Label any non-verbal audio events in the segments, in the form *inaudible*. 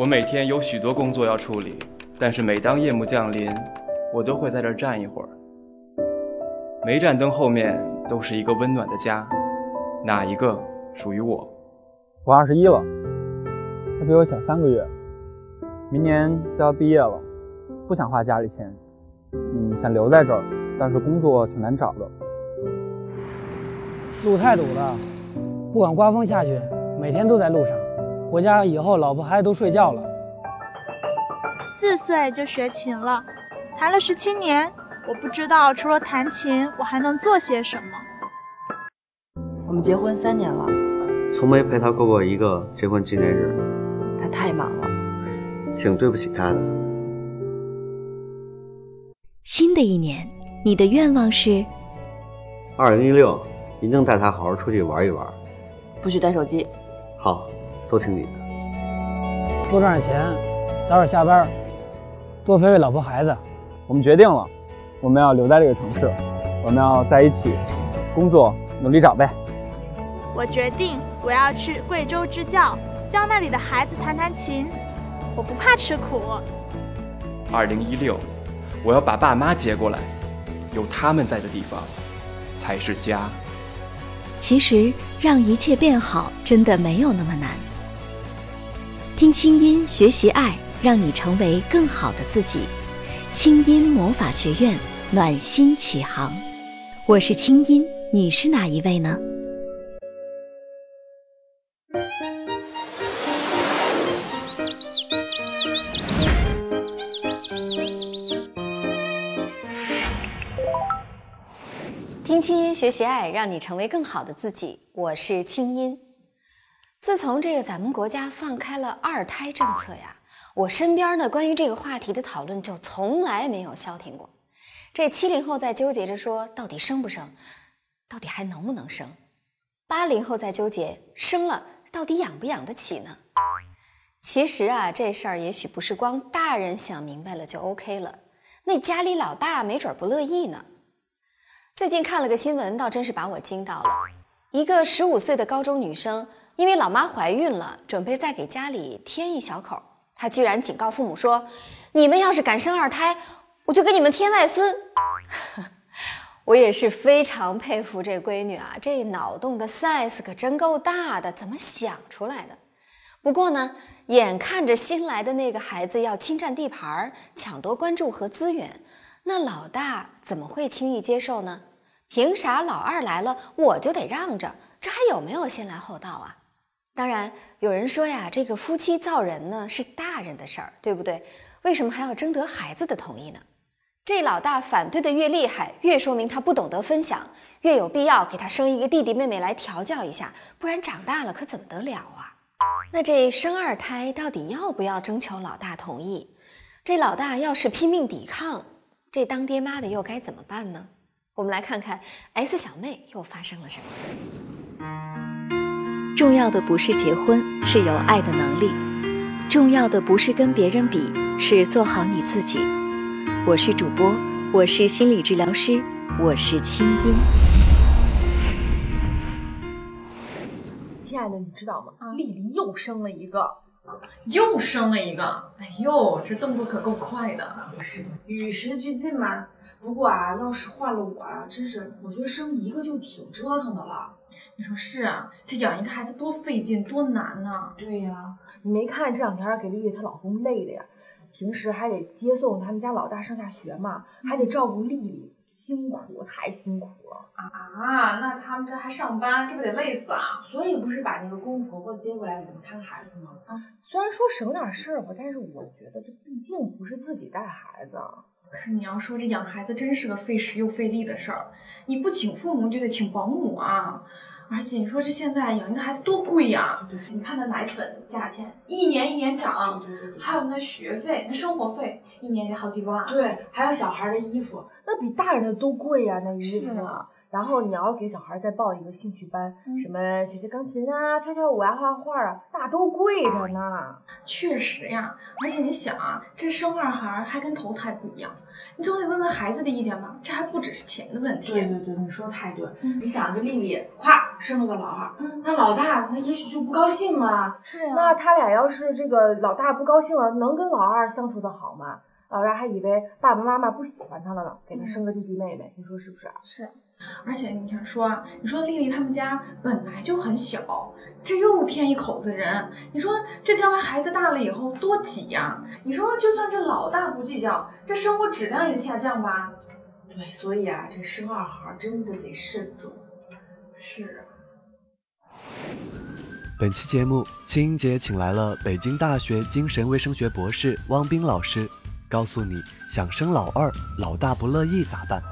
我每天有许多工作要处理，但是每当夜幕降临，我都会在这儿站一会儿。每盏灯后面都是一个温暖的家，哪一个属于我？我二十一了，他比我小三个月，明年就要毕业了，不想花家里钱，嗯，想留在这儿，但是工作挺难找的。路太堵了，不管刮风下雪，每天都在路上。回家以后，老婆孩子都睡觉了。四岁就学琴了，弹了十七年，我不知道除了弹琴，我还能做些什么。我们结婚三年了，从没陪他过过一个结婚纪念日。他太忙了，挺对不起他的。新的一年，你的愿望是？二零一六，一定带他好好出去玩一玩。不许带手机。好。都听你的，多赚点钱，早点下班，多陪陪老婆孩子。我们决定了，我们要留在这个城市，我们要在一起工作，努力找呗。我决定，我要去贵州支教，教那里的孩子弹弹琴。我不怕吃苦。二零一六，我要把爸妈接过来，有他们在的地方才是家。其实，让一切变好，真的没有那么难。听清音，学习爱，让你成为更好的自己。清音魔法学院暖心启航，我是清音，你是哪一位呢？听清音，学习爱，让你成为更好的自己。我是清音。自从这个咱们国家放开了二胎政策呀，我身边呢关于这个话题的讨论就从来没有消停过。这七零后在纠结着说到底生不生，到底还能不能生；八零后在纠结生了到底养不养得起呢？其实啊，这事儿也许不是光大人想明白了就 OK 了，那家里老大没准不乐意呢。最近看了个新闻，倒真是把我惊到了，一个十五岁的高中女生。因为老妈怀孕了，准备再给家里添一小口，她居然警告父母说：“你们要是敢生二胎，我就给你们添外孙。” *laughs* 我也是非常佩服这闺女啊，这脑洞的 size 可真够大的，怎么想出来的？不过呢，眼看着新来的那个孩子要侵占地盘，抢夺关注和资源，那老大怎么会轻易接受呢？凭啥老二来了我就得让着？这还有没有先来后到啊？当然，有人说呀，这个夫妻造人呢是大人的事儿，对不对？为什么还要征得孩子的同意呢？这老大反对的越厉害，越说明他不懂得分享，越有必要给他生一个弟弟妹妹来调教一下，不然长大了可怎么得了啊？那这生二胎到底要不要征求老大同意？这老大要是拼命抵抗，这当爹妈的又该怎么办呢？我们来看看 S 小妹又发生了什么。重要的不是结婚，是有爱的能力；重要的不是跟别人比，是做好你自己。我是主播，我是心理治疗师，我是清音。亲爱的，你知道吗？丽丽又生了一个，又生了一个。哎呦，这动作可够快的。不是，与时俱进嘛。不过啊，要是换了我啊，真是，我觉得生一个就挺折腾的了。你说是啊，这养一个孩子多费劲多难呐！对呀，你没看这两天给丽丽她老公累的呀？平时还得接送他们家老大上下学嘛，还得照顾丽丽，辛苦太辛苦了啊！那他们这还上班，这不得累死啊？所以不是把那个公公婆婆接过来给他们看孩子吗？啊，虽然说省点事儿吧，但是我觉得这毕竟不是自己带孩子。可是你要说这养孩子真是个费时又费力的事儿，你不请父母就得请保姆啊。而且你说这现在养一个孩子多贵呀？你看那奶粉价钱一年一年涨，还有那学费、那生活费，一年得好几万。对，还有小孩的衣服，那比大人的都贵呀，那衣服。然后你要给小孩再报一个兴趣班，什么学学钢琴啊、跳跳舞啊、画画啊，那都贵着呢。确实呀，而且你想啊，这生二孩还跟头胎不一样，你总得问问孩子的意见吧？这还不只是钱的问题。对对对，你说的太对。你想，这丽丽咵生了个老二，那老大那也许就不高兴了。是呀那他俩要是这个老大不高兴了，能跟老二相处的好吗？老大还以为爸爸妈妈不喜欢他了呢，给他生个弟弟妹妹，你说是不是啊？是，而且你看说啊，你说丽丽他们家本来就很小，这又添一口子人，你说这将来孩子大了以后多挤呀、你说就算这老大不计较，这生活质量也得下降吧？对，所以啊，这生二孩真的得慎重。是啊。本期节目，青音姐请来了北京大学精神卫生学博士汪冰老师，告诉你想生老二，老大不乐意咋办？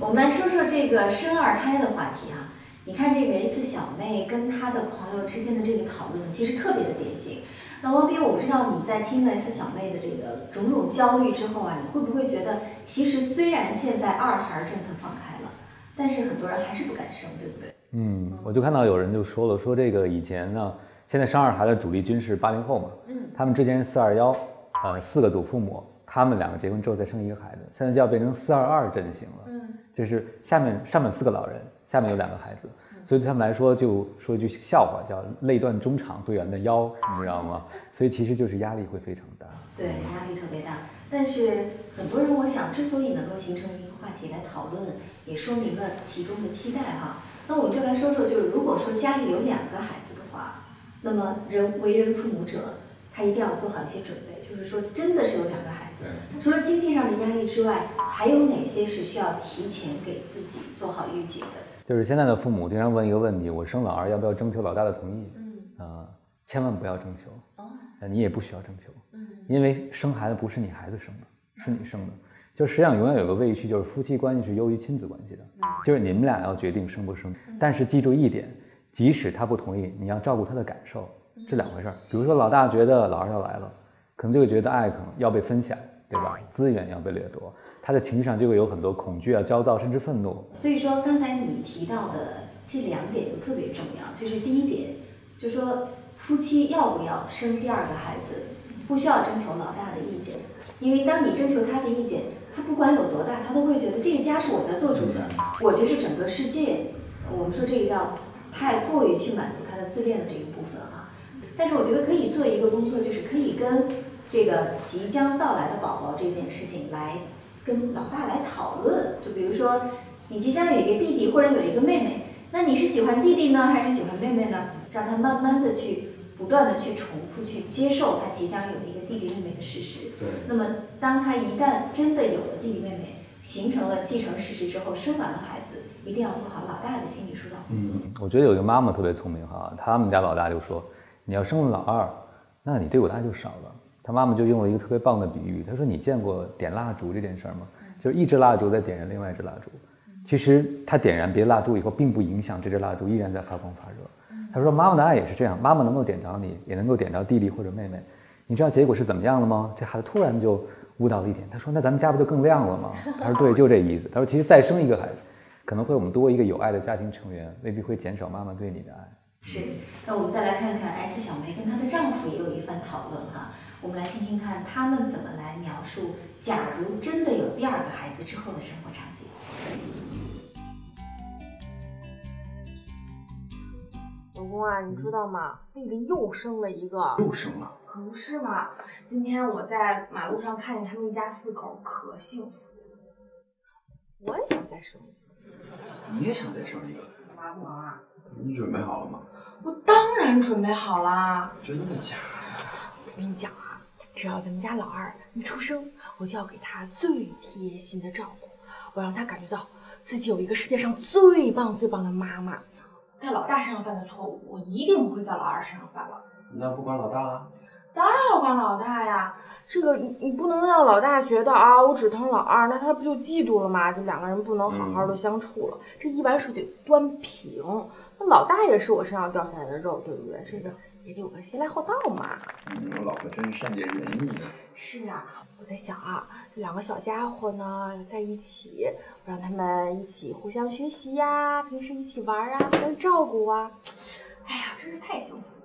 我们来说说这个生二胎的话题啊。你看这个 S 小妹跟她的朋友之间的这个讨论，其实特别的典型。那汪斌，我不知道你在听了 S 小妹的这个种种焦虑之后啊，你会不会觉得，其实虽然现在二孩政策放开了，但是很多人还是不敢生，对不对？嗯，我就看到有人就说了，说这个以前呢，现在生二孩的主力军是八零后嘛，嗯，他们之前是四二幺，呃，四个祖父母，他们两个结婚之后再生一个孩子，现在就要变成四二二阵型了，嗯，就是下面上面四个老人，下面有两个孩子，所以对他们来说，就说一句笑话叫“累断中场队员的腰”，你知道吗？所以其实就是压力会非常大。对，压力特别大。但是很多人，我想之所以能够形成一个话题来讨论，也说明了其中的期待哈。那我们就来说说，就是如果说家里有两个孩子的话，那么人为人父母者，他一定要做好一些准备，就是说真的是有两个孩子，除了经济上的压力之外，还有哪些是需要提前给自己做好预警的？就是现在的父母经常问一个问题：我生老二要不要征求老大的同意？嗯，呃，千万不要征求，哦，呃，你也不需要征求，嗯，因为生孩子不是你孩子生的，是你生的。*laughs* 就实际上永远有个误区，就是夫妻关系是优于亲子关系的，就是你们俩要决定生不生。但是记住一点，即使他不同意，你要照顾他的感受，是两回事儿。比如说老大觉得老二要来了，可能就会觉得爱可能要被分享，对吧？资源要被掠夺，他的情绪上就会有很多恐惧啊、焦躁，甚至愤怒。所以说，刚才你提到的这两点都特别重要。就是第一点，就说夫妻要不要生第二个孩子，不需要征求老大的意见，因为当你征求他的意见，他不管有多大，他都会觉得这个家是我在做主的，我就是整个世界。我们说这个叫太过于去满足他的自恋的这一部分啊。但是我觉得可以做一个工作，就是可以跟这个即将到来的宝宝这件事情来跟老大来讨论。就比如说，你即将有一个弟弟或者有一个妹妹，那你是喜欢弟弟呢，还是喜欢妹妹呢？让他慢慢的去不断的去重复去接受他即将有弟弟妹妹的事实。对。那么当他一旦真的有了弟弟妹妹，形成了继承事实之后，生完了孩子，一定要做好老大的心理疏导工作。我觉得有一个妈妈特别聪明哈，他们家老大就说：“你要生了老二，那你对我的爱就少了。”他妈妈就用了一个特别棒的比喻，她说：“你见过点蜡烛这件事儿吗？就是一支蜡烛在点燃另外一支蜡烛，其实它点燃别的蜡烛以后，并不影响这支蜡烛依然在发光发热。”他说：“妈妈的爱也是这样，妈妈能够点着你，也能够点着弟弟或者妹妹。你知道结果是怎么样了吗？这孩子突然就悟到了一点，他说：‘那咱们家不就更亮了吗？’他说：‘对，就这意思。’他说：‘其实再生一个孩子，可能会我们多一个有爱的家庭成员，未必会减少妈妈对你的爱。’是，那我们再来看看 S 小梅跟她的丈夫也有一番讨论哈，我们来听听看他们怎么来描述，假如真的有第二个孩子之后的生活场景。老公啊，你知道吗？丽丽又生了一个，又生了。可不是嘛？今天我在马路上看见他们一家四口，可幸福。我也想再生一个。你也想再生一个？忙不忙啊？你准备好了吗？我当然准备好了。真的假的？我跟你讲啊，只要咱们家老二一出生，我就要给他最贴心的照顾，我让他感觉到自己有一个世界上最棒最棒的妈妈。在老大身上犯的错误，我一定不会在老二身上犯了。那不管老大了？当然要管老大呀！这个你你不能让老大觉得啊，我只疼老二，那他不就嫉妒了吗？就两个人不能好好的相处了。这一碗水得端平，那老大也是我身上掉下来的肉，对不对？这个也得有个先来后到嘛。嗯，我老婆真是善解人意。是啊，我在想啊，这两个小家伙呢在一起，我让他们一起互相学习呀，平时一起玩啊，互相照顾啊，哎呀，真是太幸福了。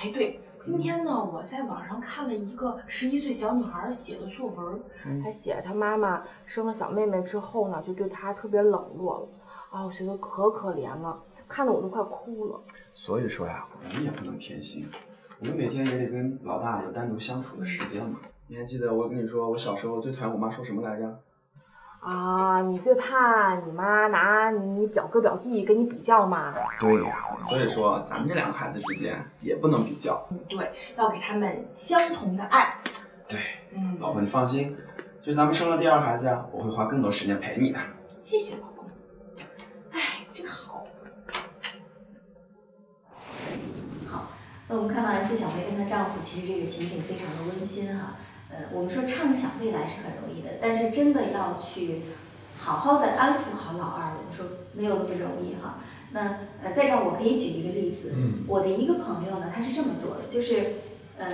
哎，对，今天呢，我在网上看了一个十一岁小女孩写的作文，她写她妈妈生了小妹妹之后呢，就对她特别冷落了，啊，我觉得可可怜了，看得我都快哭了。所以说呀，我们也不能偏心，我们每天也得跟老大有单独相处的时间嘛。你还记得我跟你说，我小时候最讨厌我妈说什么来着？啊，你最怕你妈拿你表哥表弟跟你比较吗？对呀，所以说咱们这两个孩子之间也不能比较。嗯，对，要给他们相同的爱。对，嗯，老婆你放心，就咱们生了第二孩子呀，我会花更多时间陪你的。谢谢那我们看到 S 小梅跟她丈夫，其实这个情景非常的温馨哈、呃，我们说畅想未来是很容易的，但是真的要去好好的安抚好老二，我们说没有那么容易哈。那呃，在这儿我可以举一个例子，嗯我的一个朋友呢，他是这么做的，就是呃，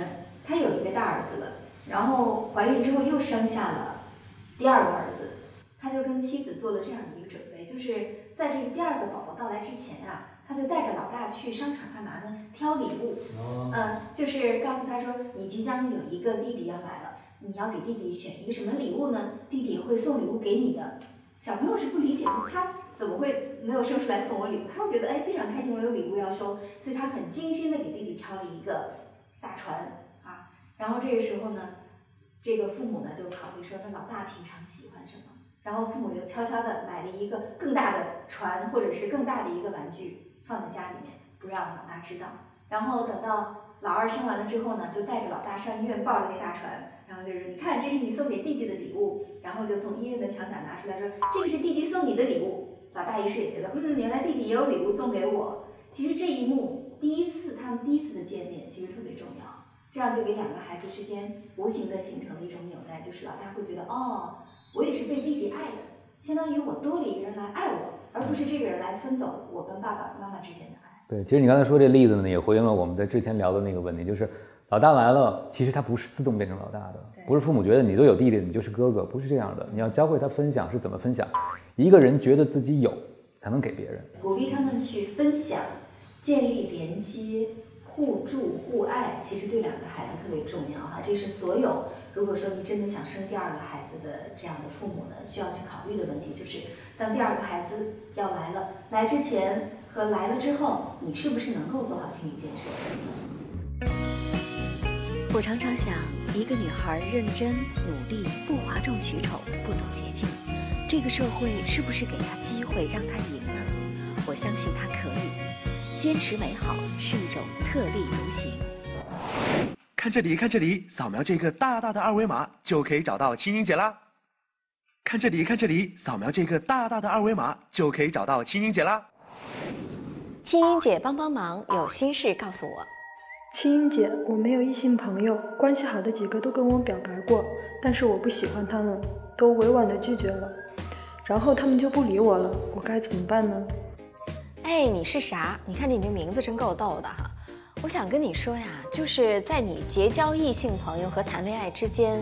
他有一个大儿子了，然后怀孕之后又生下了第二个儿子，他就跟妻子做了这样的一个准备，就是在这个第二个宝宝到来之前啊，他就带着老大去商场干嘛呢？挑礼物。哦嗯，就是告诉他说，你即将有一个弟弟要来了，你要给弟弟选一个什么礼物呢？弟弟会送礼物给你的。小朋友是不理解的，他怎么会没有生出来送我礼物？他会觉得哎非常开心，我有礼物要收，所以他很精心的给弟弟挑了一个大船啊。然后这个时候呢，这个父母呢就考虑说，他老大平常喜欢什么？然后父母就悄悄的买了一个更大的船，或者是更大的一个玩具放在家里面，不让老大知道。然后等到老二生完了之后呢，就带着老大上医院抱着那大船，然后就说：“你看，这是你送给弟弟的礼物。”然后就从医院的墙角拿出来说：“这个是弟弟送你的礼物。”老大于是也觉得，嗯，原来弟弟也有礼物送给我。其实这一幕，第一次他们第一次的见面，其实特别重要。这样就给两个孩子之间无形的形成了一种纽带，就是老大会觉得，哦，我也是被弟弟爱的，相当于我多了一个人来爱我，而不是这个人来分走我跟爸爸妈妈之间的爱。对，其实你刚才说这例子呢，也回应了我们在之前聊的那个问题，就是老大来了，其实他不是自动变成老大的，不是父母觉得你都有弟弟，你就是哥哥，不是这样的。你要教会他分享是怎么分享，一个人觉得自己有，才能给别人。鼓励他们去分享、建立连接、互助互爱，其实对两个孩子特别重要哈。这是所有如果说你真的想生第二个孩子的这样的父母呢，需要去考虑的问题，就是当第二个孩子要来了，来之前和来了之后，你是不是能够做好心理建设？我常常想，一个女孩认真努力，不哗众取宠，不走捷径，这个社会是不是给她机会让她赢呢？我相信她可以。坚持美好是一种特立独行。看这里，看这里，扫描这个大大的二维码就可以找到青音姐啦。看这里，看这里，扫描这个大大的二维码就可以找到青音姐啦。青音姐帮帮忙，有心事告诉我。青音姐，我没有异性朋友，关系好的几个都跟我表白过，但是我不喜欢他们，都委婉的拒绝了，然后他们就不理我了，我该怎么办呢？哎，你是啥？你看你这名字真够逗的哈！我想跟你说呀，就是在你结交异性朋友和谈恋爱之间，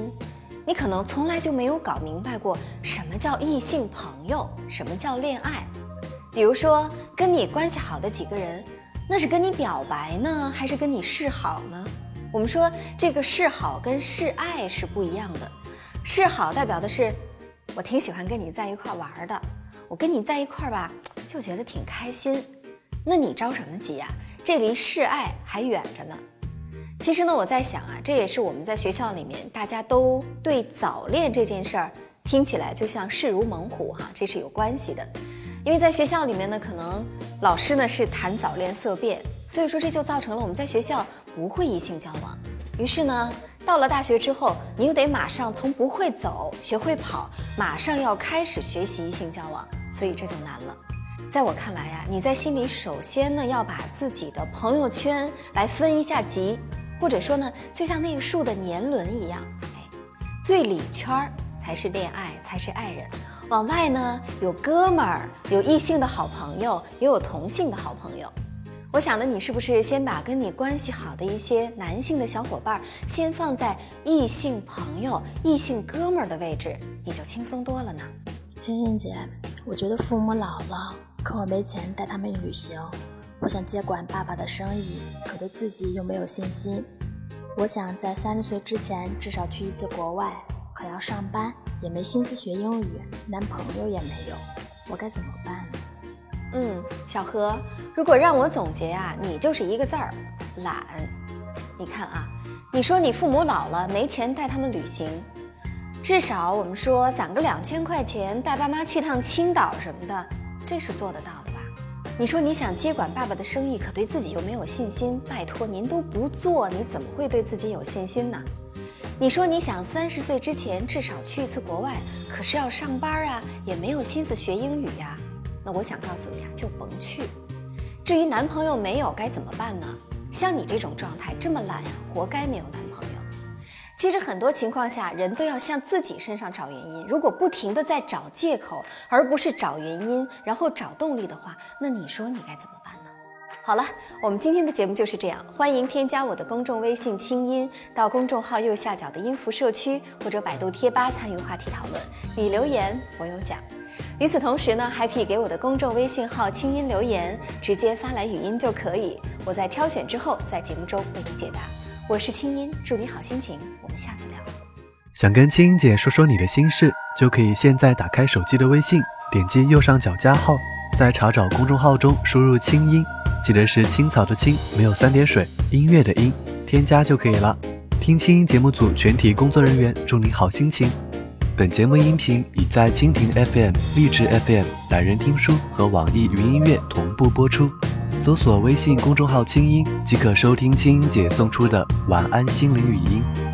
你可能从来就没有搞明白过什么叫异性朋友，什么叫恋爱。比如说，跟你关系好的几个人，那是跟你表白呢，还是跟你示好呢？我们说这个示好跟示爱是不一样的，示好代表的是我挺喜欢跟你在一块玩的，我跟你在一块吧，就觉得挺开心。那你着什么急呀、这离示爱还远着呢。其实呢，我在想啊，这也是我们在学校里面大家都对早恋这件事儿听起来就像势如猛虎哈、这是有关系的。因为在学校里面呢，可能老师呢是谈早恋色变，所以说这就造成了我们在学校不会异性交往。于是呢，到了大学之后，你又得马上从不会走学会跑，马上要开始学习异性交往，所以这就难了。在我看来呀、你在心里首先呢要把自己的朋友圈来分一下级，或者说呢，就像那个树的年轮一样，哎，最里圈儿才是恋爱，才是爱人。往外呢有哥们儿，有异性的好朋友，也有同性的好朋友。我想呢，你是不是先把跟你关系好的一些男性的小伙伴先放在异性朋友、异性哥们儿的位置，你就轻松多了呢？青青姐，我觉得父母老了，可我没钱带他们旅行，我想接管爸爸的生意，可对自己又没有信心。我想在三十岁之前至少去一次国外，可要上班，也没心思学英语，男朋友也没有，我该怎么办呢？嗯，小何，如果让我总结啊，你就是一个字儿，懒。你看啊，你说你父母老了没钱带他们旅行，至少我们说攒个两千块钱带爸妈去趟青岛什么的，这是做得到的吧？你说你想接管爸爸的生意，可对自己又没有信心。拜托，您都不做，你怎么会对自己有信心呢？你说你想三十岁之前至少去一次国外，可是要上班啊，也没有心思学英语呀。那我想告诉你啊，就甭去。至于男朋友没有该怎么办呢？像你这种状态这么懒呀，活该没有男朋友。其实很多情况下，人都要向自己身上找原因。如果不停的在找借口，而不是找原因，然后找动力的话，那你说你该怎么办呢？好了，我们今天的节目就是这样。欢迎添加我的公众微信“清音”，到公众号右下角的音符社区或者百度贴吧参与话题讨论。你留言，我有奖。与此同时呢，还可以给我的公众微信号“清音”留言，直接发来语音就可以。我在挑选之后，在节目中为你解答。我是清音，祝你好心情。我们下次聊。想跟青音姐说说你的心事，就可以现在打开手机的微信，点击右上角加号，在查找公众号中输入“清音”，记得是青草的青，没有三点水，音乐的音，添加就可以了。听青音节目组全体工作人员祝你好心情。本节目音频已在蜻蜓 FM、荔枝 FM、懒人听书和网易云音乐同步播出。搜索微信公众号“清音”即可收听清音姐送出的晚安心灵语音。